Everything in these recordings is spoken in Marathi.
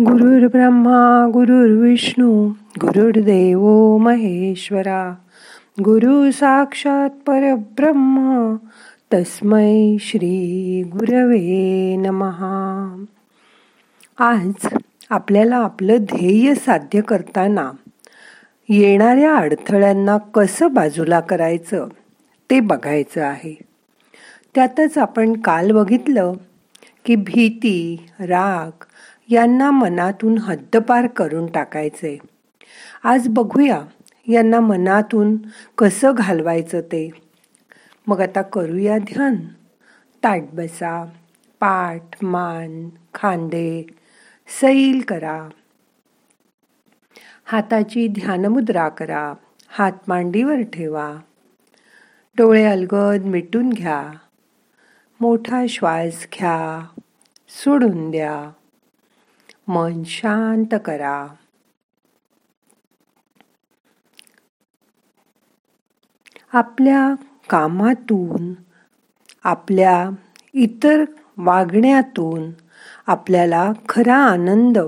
गुरुर् ब्रह्मा गुरुर्विष्णू गुरुर्देव महेश्वरा गुरु साक्षात परब्रह्म तस्मै श्री गुरवे नमहा आज आपल्याला आपलं ध्येय साध्य करताना येणाऱ्या अडथळ्यांना कसं बाजूला करायचं ते बघायचं आहे. त्यातच आपण काल बघितलं की भीती राग यांना मनातून हद्दपार करून टाकायचे. आज बघूया यांना मनातून कसं घालवायचं ते. मग आता करूया ध्यान. ताट बसा पाठ मान खांदे सैल करा. हाताची ध्यानमुद्रा करा हात मांडीवर ठेवा. डोळे अलगद मिटून घ्या. मोठा श्वास घ्या. सोडून द्या. मन शांत करा. आपल्या कामातून आपल्या इतर वागण्यातून आपल्याला खरा आनंद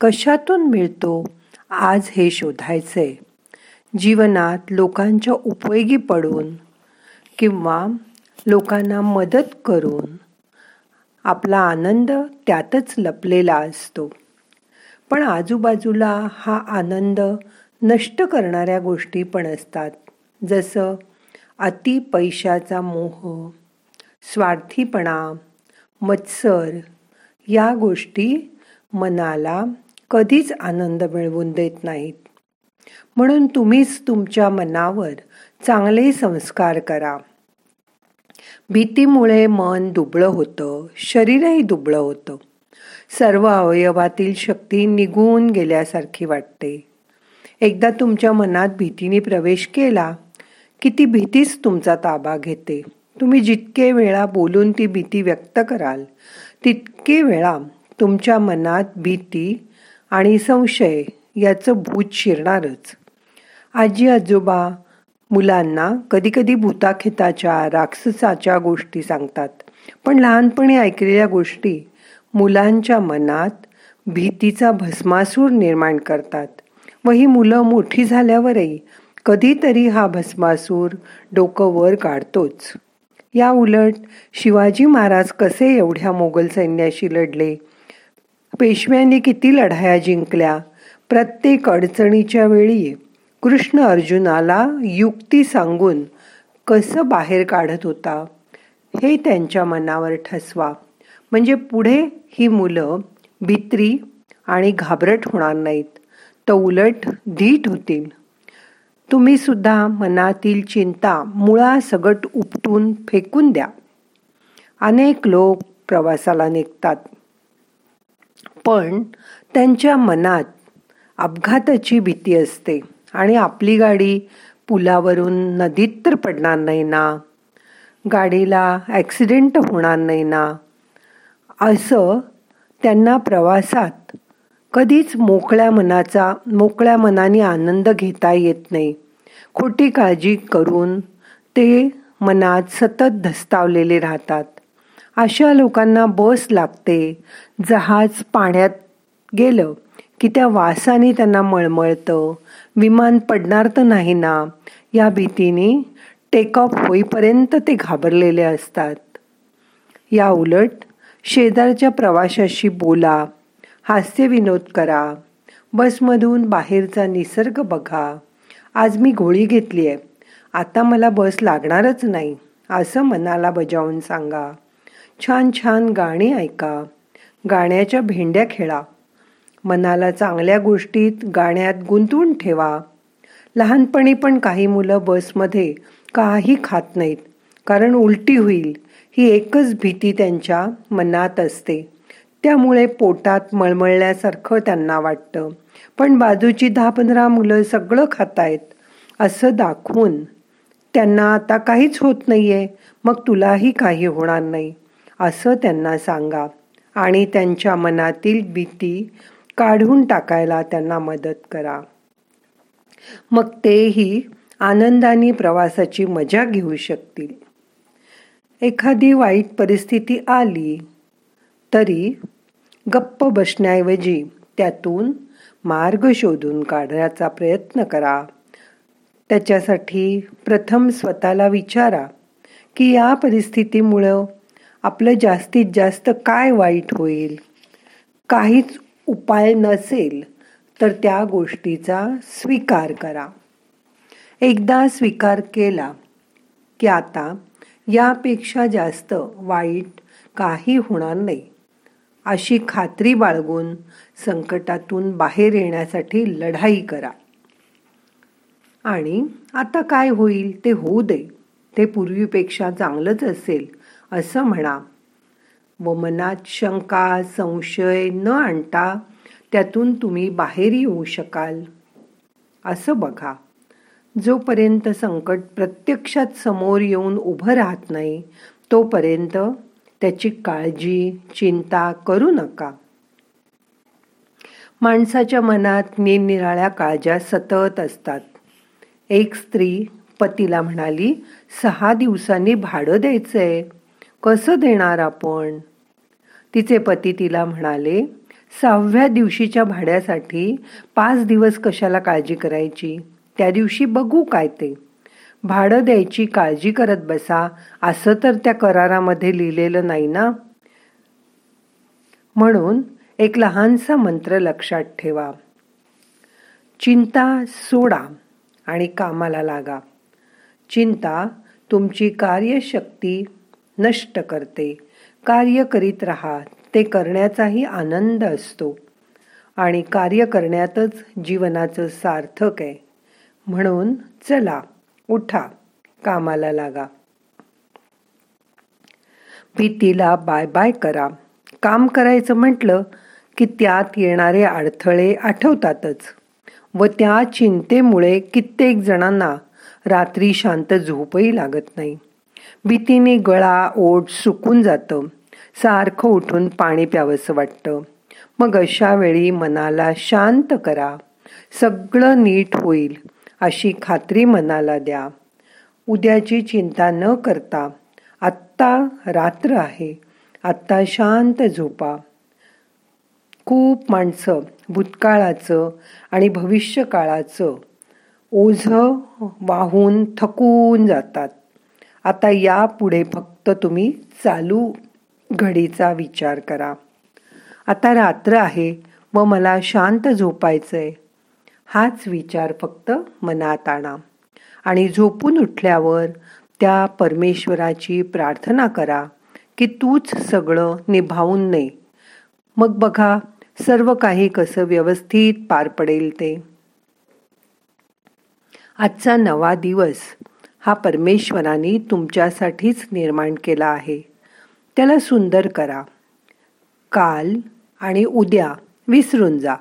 कशातून मिळतो आज हे शोधायचंय जीवनात लोकांच्या उपयोगी पडून किंवा लोकांना मदत करून आपला आनंद त्यातच लपलेला असतो. पण आजूबाजूला हा आनंद नष्ट करणाऱ्या गोष्टी पण असतात. जसं अति पैशाचा मोह स्वार्थीपणा मत्सर या गोष्टी मनाला कधीच आनंद मिळवून देत नाहीत. म्हणून तुम्हीच तुमच्या मनावर चांगले संस्कार करा. भीतीमुळे मन दुबळं होतं शरीरही दुबळं होतं. सर्व अवयवातील शक्ती निघून गेल्यासारखी वाटते. एकदा तुमच्या मनात भीतीने प्रवेश केला की ती भीतीच तुमचा ताबा घेते. तुम्ही जितके वेळा बोलून ती भीती व्यक्त कराल तितके वेळा तुमच्या मनात भीती आणि संशय याचं भूत शिरणारच. आजी आजोबा मुलांना कधीकधी भूताखेताच्या राक्षसाच्या गोष्टी सांगतात. पण लहानपणी ऐकलेल्या गोष्टी मुलांच्या मनात भीतीचा भस्मासूर निर्माण करतात. व ही मुलं मोठी झाल्यावरही कधीतरी हा भस्मासूर डोकं वर काढतोच. या उलट शिवाजी महाराज कसे एवढ्या मोगल सैन्याशी लढले? पेशव्यांनी किती लढाया जिंकल्या? प्रत्येक अडचणीच्या वेळी कृष्ण अर्जुनाला युक्ती सांगून कसं बाहेर काढत होता? हे त्यांच्या मनावर ठसवा. म्हणजे पुढे ही मुलं भित्री आणि घाबरट होणार नाहीत. तर उलट धीट होतील. तुम्ही सुद्धा मनातील चिंता मुळासगट उपटून फेकून द्या. अनेक लोक प्रवासाला निघतात. पण त्यांच्या मनात अपघाताची भीती असते आणि आपली गाडी पुलावरून नदीत तर पडणार नाही ना? गाडीला ॲक्सिडेंट होणार नाही ना? असं त्यांना प्रवासात कधीच मोकळ्या मनाचा मोकळ्या मनाने आनंद घेता येत नाही. खोटी काळजी करून ते मनात सतत धस्तावलेले राहतात. अशा लोकांना बस लागते जहाज पाण्यात गेलं की त्या वासाने त्यांना मळमळतं. विमान पडणार तर नाही ना? या भीतीने टेक ऑफ होईपर्यंत ते घाबरलेले असतात. या उलट शेजारच्या प्रवाशाशी बोला हास्यविनोद करा बसमधून बाहेरचा निसर्ग बघा. आज मी गोळी घेतली आहे. आता मला बस लागणारच नाही असं मनाला बजावून सांगा. छान छान गाणी ऐका गाण्याच्या भेंड्या खेळा. मनाला चांगल्या गोष्टीत गाण्यात गुंतवून ठेवा. लहानपणी पण काही मुलं बसमध्ये काही खात नाहीत कारण उलटी होईल. ही एकच भीती त्यांच्या मनात असते. त्यामुळे पोटात मळमळल्यासारखं त्यांना वाटतं. पण बाजूची दहा पंधरा मुलं सगळं खातायत असं दाखवून त्यांना आता काहीच होत नाहीये मग तुलाही काही होणार नाही असं त्यांना सांगा. आणि त्यांच्या मनातील भीती काढून टाकायला त्यांना मदत करा. मग तेही आनंदाने प्रवासाची मजा घेऊ शकतील. एखादी वाईट परिस्थिती आली तरी गप्प बसण्याऐवजी त्यातून मार्ग शोधून काढण्याचा प्रयत्न करा. त्याच्यासाठी प्रथम स्वतःला विचारा की या परिस्थितीमुळं आपलं जास्तीत जास्त काय वाईट होईल? काहीच उपाय नसेल तर त्या गोष्टीचा स्वीकार करा. एकदा स्वीकार केला की आता यापेक्षा जास्त वाईट काही होणार नाही. अशी खात्री बाळगून संकटातून बाहेर येण्यासाठी लढाई करा. आणि आता काय होईल ते होऊ दे. ते पूर्वीपेक्षा चांगलंच असेल असं म्हणा. व मनात शंका संशय न आणता त्यातून तुम्ही बाहेर येऊ शकाल. असं बघा. जोपर्यंत संकट प्रत्यक्षात समोर येऊन उभं राहत नाही तोपर्यंत त्याची काळजी चिंता करू नका. माणसाच्या मनात निरनिराळ्या काळज्या सतत असतात. एक स्त्री पतीला म्हणाली सहा दिवसांनी भाडं द्यायचंय. कसं देणार आपण? तिचे पती तिला म्हणाले सहाव्या दिवशीच्या भाड्यासाठी पाच दिवस कशाला काळजी करायची? त्या दिवशी बघू काय ते. भाडं द्यायची काळजी करत बसा असं तर त्या करारामध्ये लिहिलेलं नाही ना? म्हणून एक लहानसा मंत्र लक्षात ठेवा. चिंता सोडा आणि कामाला लागा. चिंता तुमची कार्यशक्ती नष्ट करते. कार्य करीत राहा ते करण्याचाही आनंद असतो. आणि कार्य करण्यातच जीवनाचं सार्थक आहे. म्हणून चला उठा कामाला लागा. भीतीला बाय बाय करा. काम करायचं म्हटलं की त्यात येणारे अडथळे आठवतातच व त्या चिंतेमुळे कित्येक जणांना रात्री शांत झोपही लागत नाही. भीतीने गळा ओठ सुकून जातं. सारखं उठून पाणी प्यावंसं वाटतं. मग अशा वेळी मनाला शांत करा. सगळं नीट होईल. अशी खात्री मनाला द्या. उद्याची चिंता न करता आत्ता रात्र आहे आत्ता शांत झोपा. खूप माणसं भूतकाळाचं आणि भविष्यकाळाचं ओझं वाहून थकून जातात. आता यापुढे फक्त तुम्ही चालू घडीचा विचार करा. आता रात्र आहे व मला शांत झोपायचं आहे हाच विचार फक्त मनात आणा. आणि झोपून उठल्यावर त्या परमेश्वराची प्रार्थना करा की तूच सगळं निभावून ने. मग बघा सर्व काही कसं व्यवस्थित पार पडेल ते. आजचा नवा दिवस हा परमेश्वराने तुमच्यासाठीच निर्माण केला आहे. त्याला सुंदर करा. काल आणि उद्या विसरून जा.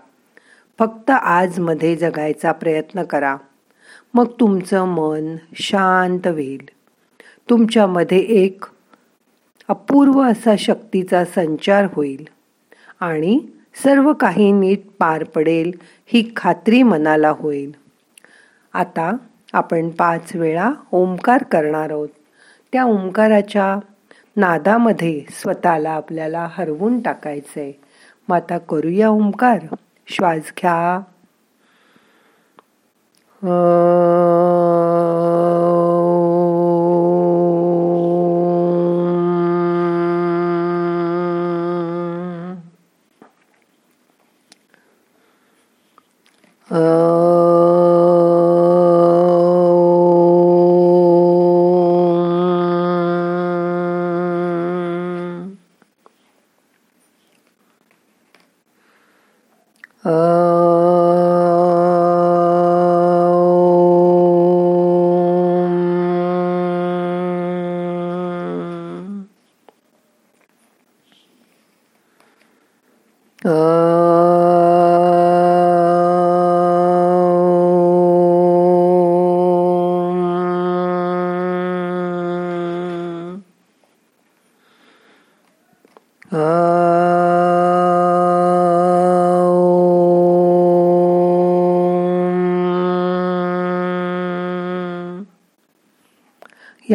फक्त आजमध्ये जगायचा प्रयत्न करा. मग तुमचं मन शांत होईल. तुमच्यामध्ये एक अपूर्व असा शक्तीचा संचार होईल. आणि सर्व काही नीट पार पडेल ही खात्री मनाला होईल. आता आपण पाच वेळा ओंकार करणार आहोत. त्या ओंकाराच्या नादामध्ये स्वतःला आपल्याला हरवून टाकायचं आहे मग आता करूया ओंकार. श्वास घ्या. या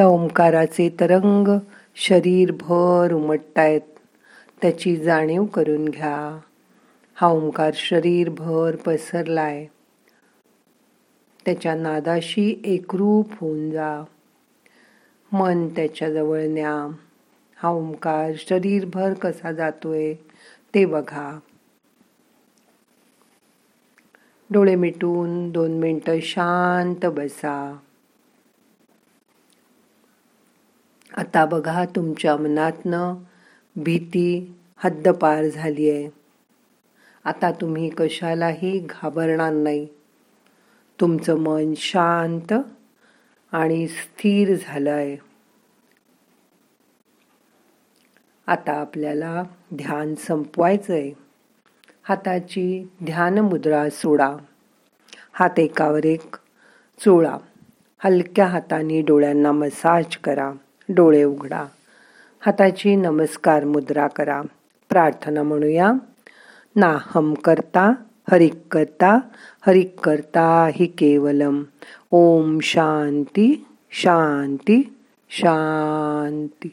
ओंकाराचे तरंग शरीरभर उमटतायत. त्याची जाणीव करून घ्या. हा ओंकार शरीरभर पसरलाय. त्याच्या नादाशी एकरूप होऊन जा. मन त्याच्याजवळ न्या. हा ओंकार शरीरभर कसा जातोय ते बघा. डोळे मिटून दोन मिनटं शांत बसा. आता बघा तुमच्या मनातनं भीती हद्दपार झाली आहे. आता तुम्ही कशालाही घाबरणार नाही. तुमचं मन शांत आणि स्थिर झालं आहे. आता आपल्याला ध्यान संपवायचं आहे हाताची ध्यान मुद्रा सोडा. हात एकावर एक चोळा. हलक्या हाताने डोळ्यांना मसाज करा. डोळे उघडा. हाताची नमस्कार मुद्रा करा. प्रार्थना म्हणूया. नाहम करता हरिक करता हरिक करता हि केवलम. ओम शांती शांती शांती.